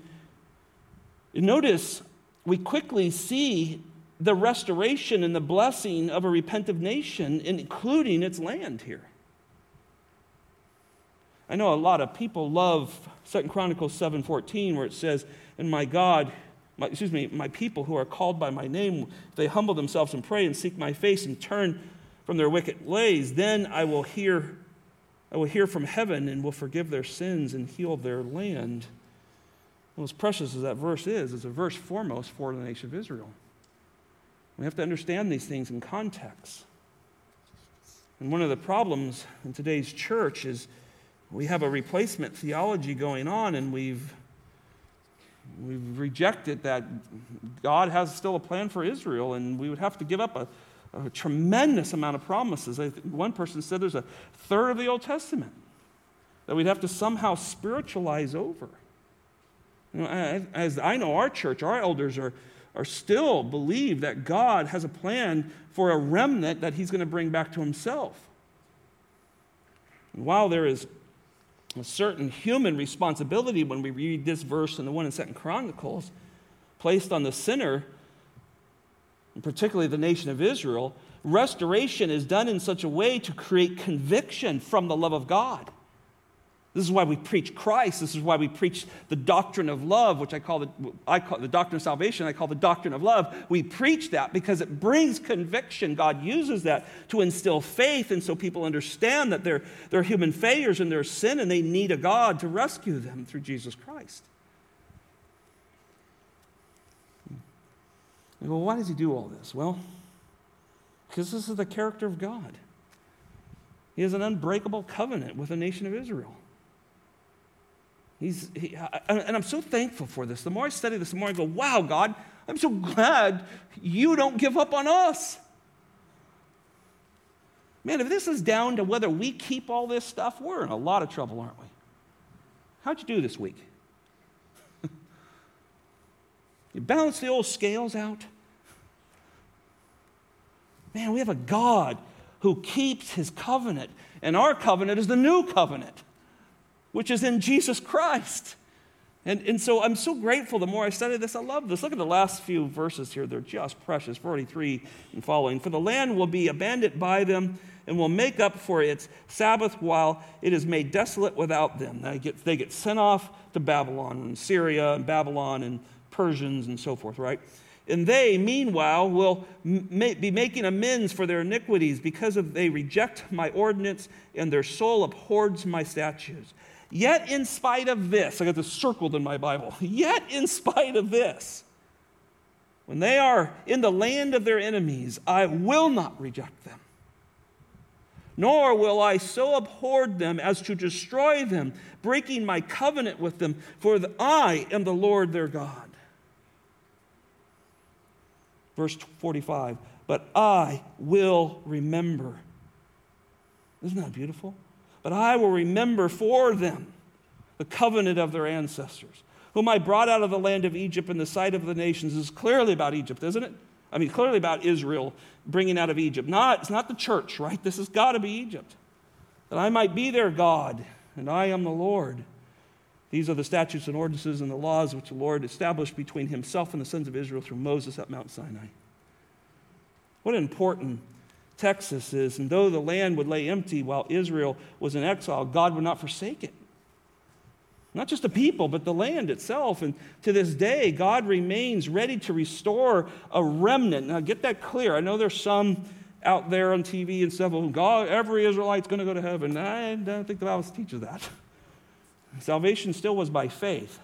and notice, we quickly see the restoration and the blessing of a repentant nation, including its land here. I know a lot of people love Second Chronicles 7:14, where it says, "And my God my, excuse me, my people who are called by my name, if they humble themselves and pray and seek my face and turn from their wicked ways, then I will hear, I will hear from heaven and will forgive their sins and heal their land. Well, as precious as that verse is, it's a verse foremost for the nation of Israel. We have to understand these things in context. And one of the problems in today's church is we have a replacement theology going on, and we've We've rejected that God has still a plan for Israel, and we would have to give up a, a tremendous amount of promises. One person said there's a third of the Old Testament that we'd have to somehow spiritualize over. You know, as I know, our church, our elders are, are still believe that God has a plan for a remnant that He's going to bring back to Himself. And while there is a certain human responsibility when we read this verse and the one in Second Chronicles placed on the sinner, and particularly the nation of Israel. Restoration is done in such a way to create conviction from the love of God. This is why we preach Christ. This is why we preach the doctrine of love, which I call the, I call the doctrine of salvation. I call the doctrine of love. We preach that because it brings conviction. God uses that to instill faith, and so people understand that they're, they're human failures and their sin, and they need a God to rescue them through Jesus Christ. Hmm. well, why does he do all this? Well, because this is the character of God. He has an unbreakable covenant with the nation of Israel. He's, he, and I'm so thankful for this. The more I study this, the more I go, wow, God, I'm so glad you don't give up on us. Man, if this is down to whether we keep all this stuff, we're in a lot of trouble, aren't we? How'd you do this week? [LAUGHS] you balance the old scales out? Man, we have a God who keeps his covenant, and our covenant is the new covenant which is in Jesus Christ. And, and so I'm so grateful the more I study this. I love this. Look at the last few verses here. They're just precious 43 and following. For the land will be abandoned by them and will make up for its Sabbath while it is made desolate without them. They get, they get sent off to Babylon and Syria and Babylon and Persians and so forth, right? And they, meanwhile, will ma- be making amends for their iniquities because of they reject my ordinance and their soul abhors my statutes. Yet, in spite of this, I got this circled in my Bible. Yet, in spite of this, when they are in the land of their enemies, I will not reject them. Nor will I so abhor them as to destroy them, breaking my covenant with them, for I am the Lord their God. Verse 45 But I will remember. Isn't that beautiful? But I will remember for them the covenant of their ancestors, whom I brought out of the land of Egypt in the sight of the nations. This is clearly about Egypt, isn't it? I mean, clearly about Israel bringing out of Egypt. Not, it's not the church, right? This has got to be Egypt. That I might be their God, and I am the Lord. These are the statutes and ordinances and the laws which the Lord established between himself and the sons of Israel through Moses at Mount Sinai. What an important text this is. And though the land would lay empty while Israel was in exile, God would not forsake it. Not just the people, but the land itself. And to this day, God remains ready to restore a remnant. Now, get that clear. I know there's some out there on TV and stuff, oh, God, every Israelite's going to go to heaven. I don't think the Bible teaches that. Salvation still was by faith.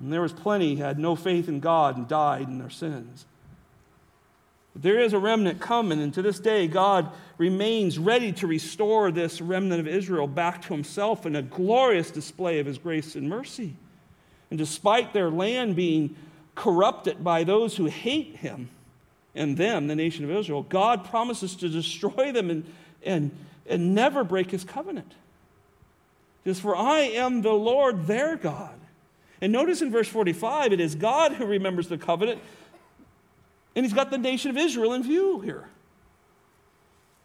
And there was plenty had no faith in God and died in their sins. There is a remnant coming, and to this day, God remains ready to restore this remnant of Israel back to himself in a glorious display of his grace and mercy. And despite their land being corrupted by those who hate him and them, the nation of Israel, God promises to destroy them and, and, and never break his covenant. Just for I am the Lord their God. And notice in verse 45, it is God who remembers the covenant, and he's got the nation of Israel in view here.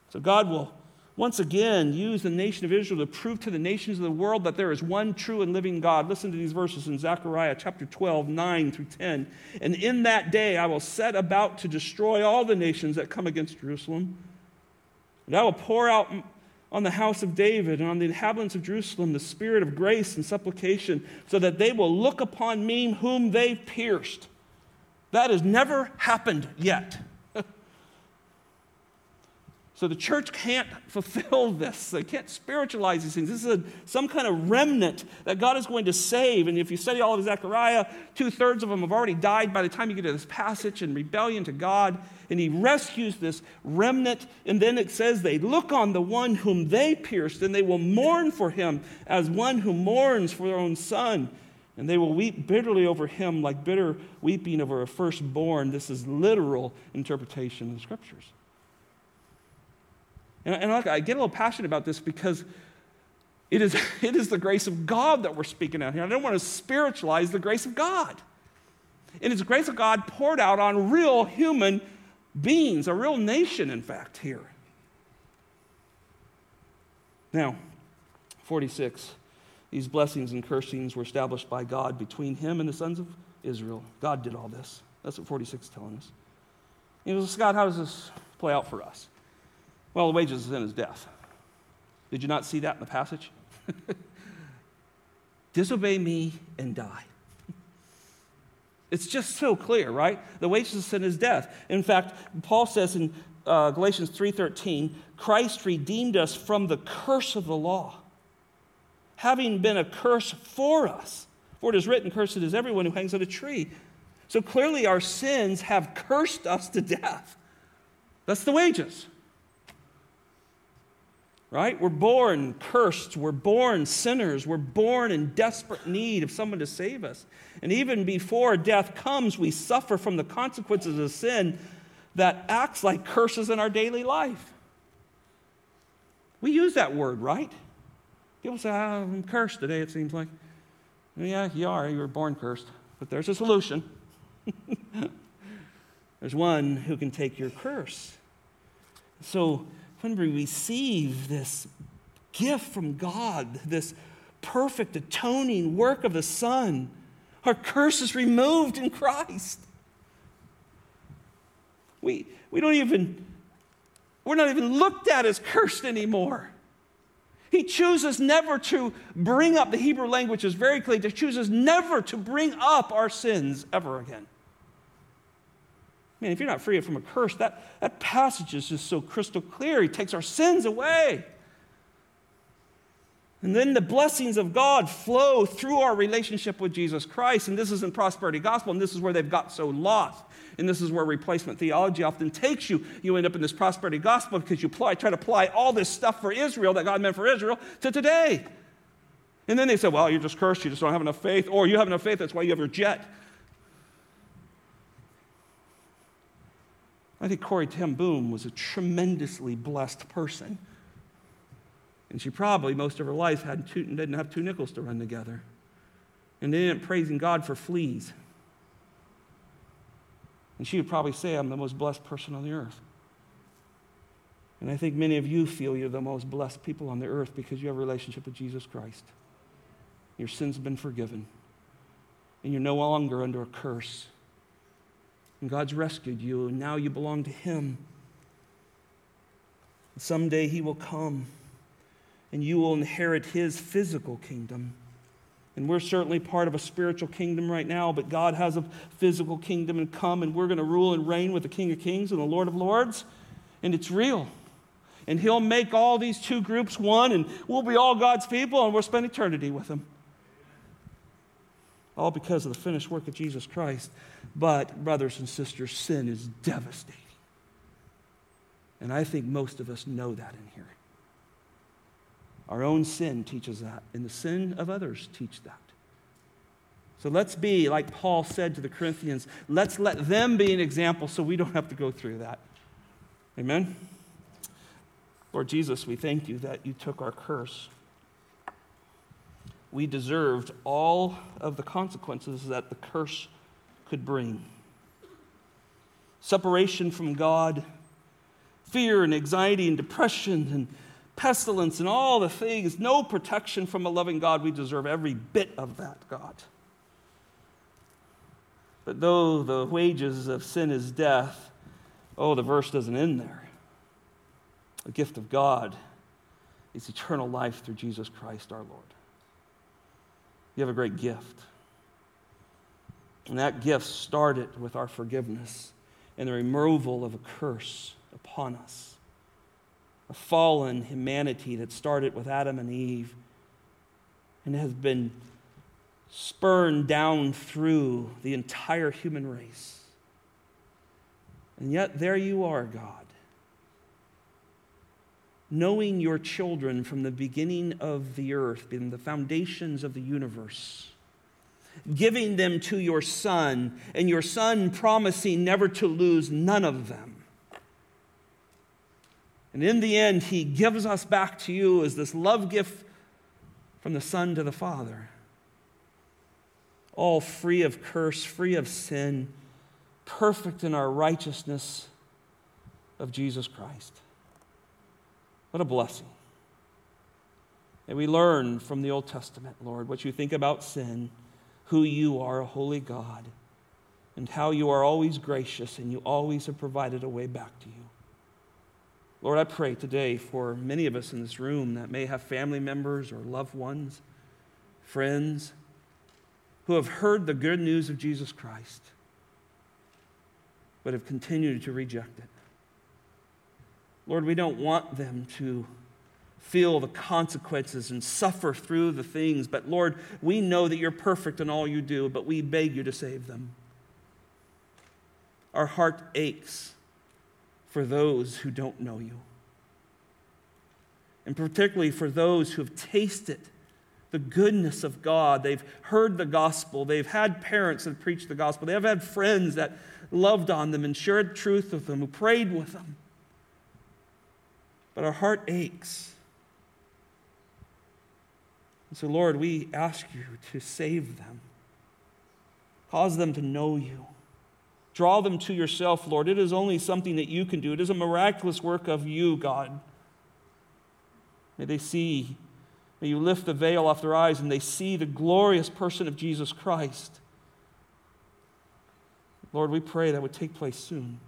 So God will once again use the nation of Israel to prove to the nations of the world that there is one true and living God. Listen to these verses in Zechariah chapter 12, 9 through 10. And in that day I will set about to destroy all the nations that come against Jerusalem. And I will pour out on the house of David and on the inhabitants of Jerusalem the spirit of grace and supplication, so that they will look upon me whom they've pierced. That has never happened yet. [LAUGHS] So the church can't [LAUGHS] fulfill this. They can't spiritualize these things. This is a, some kind of remnant that God is going to save. And if you study all of Zechariah, two thirds of them have already died by the time you get to this passage in rebellion to God. And he rescues this remnant. And then it says they look on the one whom they pierced, and they will mourn for him as one who mourns for their own son. And they will weep bitterly over him like bitter weeping over a firstborn. This is literal interpretation of the scriptures. And, and look, I get a little passionate about this because it is, [LAUGHS] it is the grace of God that we're speaking out here. I don't want to spiritualize the grace of God. It is the grace of God poured out on real human beings, a real nation, in fact, here. Now, 46. These blessings and cursings were established by God between him and the sons of Israel. God did all this. That's what 46 is telling us. You know, Scott, how does this play out for us? Well, the wages of sin is death. Did you not see that in the passage? [LAUGHS] Disobey me and die. [LAUGHS] It's just so clear, right? The wages of sin is death. In fact, Paul says in uh, Galatians 3:13, Christ redeemed us from the curse of the law, having been a curse for us. For it is written, "Cursed is everyone who hangs on a tree." So clearly, our sins have cursed us to death. That's the wages right? We're born cursed. We're born sinners. We're born in desperate need of someone to save us. And even before death comes, we suffer from the consequences of sin that acts like curses in our daily life. We use that word, right? People say, oh, I'm cursed today, it seems like. Yeah, you are. You were born cursed. But there's a solution. [LAUGHS] there's one who can take your curse. So, when we receive this gift from God, this perfect atoning work of the Son, our curse is removed in Christ. We, we don't even, we're not even looked at as cursed anymore. He chooses never to bring up, the Hebrew language is very clear, he chooses never to bring up our sins ever again. Man, if you're not free from a curse, that, that passage is just so crystal clear. He takes our sins away. And then the blessings of God flow through our relationship with Jesus Christ. And this is in prosperity gospel, and this is where they've got so lost. And this is where replacement theology often takes you. You end up in this prosperity gospel because you apply, try to apply all this stuff for Israel that God meant for Israel to today. And then they say, well, you're just cursed, you just don't have enough faith, or you have enough faith, that's why you have your jet. I think Corrie ten Boom was a tremendously blessed person. And she probably, most of her life, had two, didn't have two nickels to run together. And they didn't praising God for fleas. And she would probably say, I'm the most blessed person on the earth. And I think many of you feel you're the most blessed people on the earth because you have a relationship with Jesus Christ. Your sins have been forgiven. And you're no longer under a curse. And God's rescued you, and now you belong to Him. Someday He will come, and you will inherit His physical kingdom. And we're certainly part of a spiritual kingdom right now, but God has a physical kingdom and come, and we're going to rule and reign with the King of Kings and the Lord of Lords. And it's real. And He'll make all these two groups one, and we'll be all God's people, and we'll spend eternity with Him. All because of the finished work of Jesus Christ. But, brothers and sisters, sin is devastating. And I think most of us know that in here. Our own sin teaches that, and the sin of others teach that. So let's be, like Paul said to the Corinthians, let's let them be an example so we don't have to go through that. Amen? Lord Jesus, we thank you that you took our curse. We deserved all of the consequences that the curse could bring separation from God, fear and anxiety and depression and pestilence and all the things, no protection from a loving God. We deserve every bit of that, God. But though the wages of sin is death, oh, the verse doesn't end there. The gift of God is eternal life through Jesus Christ our Lord. You have a great gift. And that gift started with our forgiveness and the removal of a curse upon us a fallen humanity that started with Adam and Eve and has been spurned down through the entire human race. And yet, there you are, God, knowing your children from the beginning of the earth, in the foundations of the universe, giving them to your Son, and your Son promising never to lose none of them. And in the end, he gives us back to you as this love gift from the Son to the Father. All free of curse, free of sin, perfect in our righteousness of Jesus Christ. What a blessing. And we learn from the Old Testament, Lord, what you think about sin, who you are, a holy God, and how you are always gracious and you always have provided a way back to you. Lord, I pray today for many of us in this room that may have family members or loved ones, friends, who have heard the good news of Jesus Christ, but have continued to reject it. Lord, we don't want them to feel the consequences and suffer through the things, but Lord, we know that you're perfect in all you do, but we beg you to save them. Our heart aches for those who don't know you. And particularly for those who have tasted the goodness of God. They've heard the gospel. They've had parents that preached the gospel. They have had friends that loved on them and shared truth with them, who prayed with them. But our heart aches. And so, Lord, we ask you to save them, cause them to know you. Draw them to yourself, Lord. It is only something that you can do. It is a miraculous work of you, God. May they see, may you lift the veil off their eyes and they see the glorious person of Jesus Christ. Lord, we pray that would take place soon.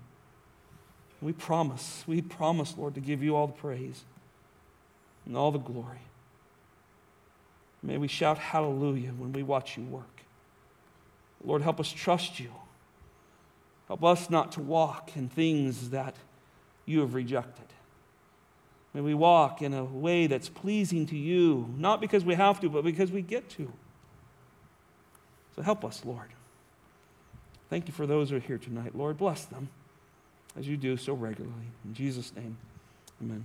We promise, we promise, Lord, to give you all the praise and all the glory. May we shout hallelujah when we watch you work. Lord, help us trust you. Help us not to walk in things that you have rejected. May we walk in a way that's pleasing to you, not because we have to, but because we get to. So help us, Lord. Thank you for those who are here tonight. Lord, bless them as you do so regularly. In Jesus' name, amen.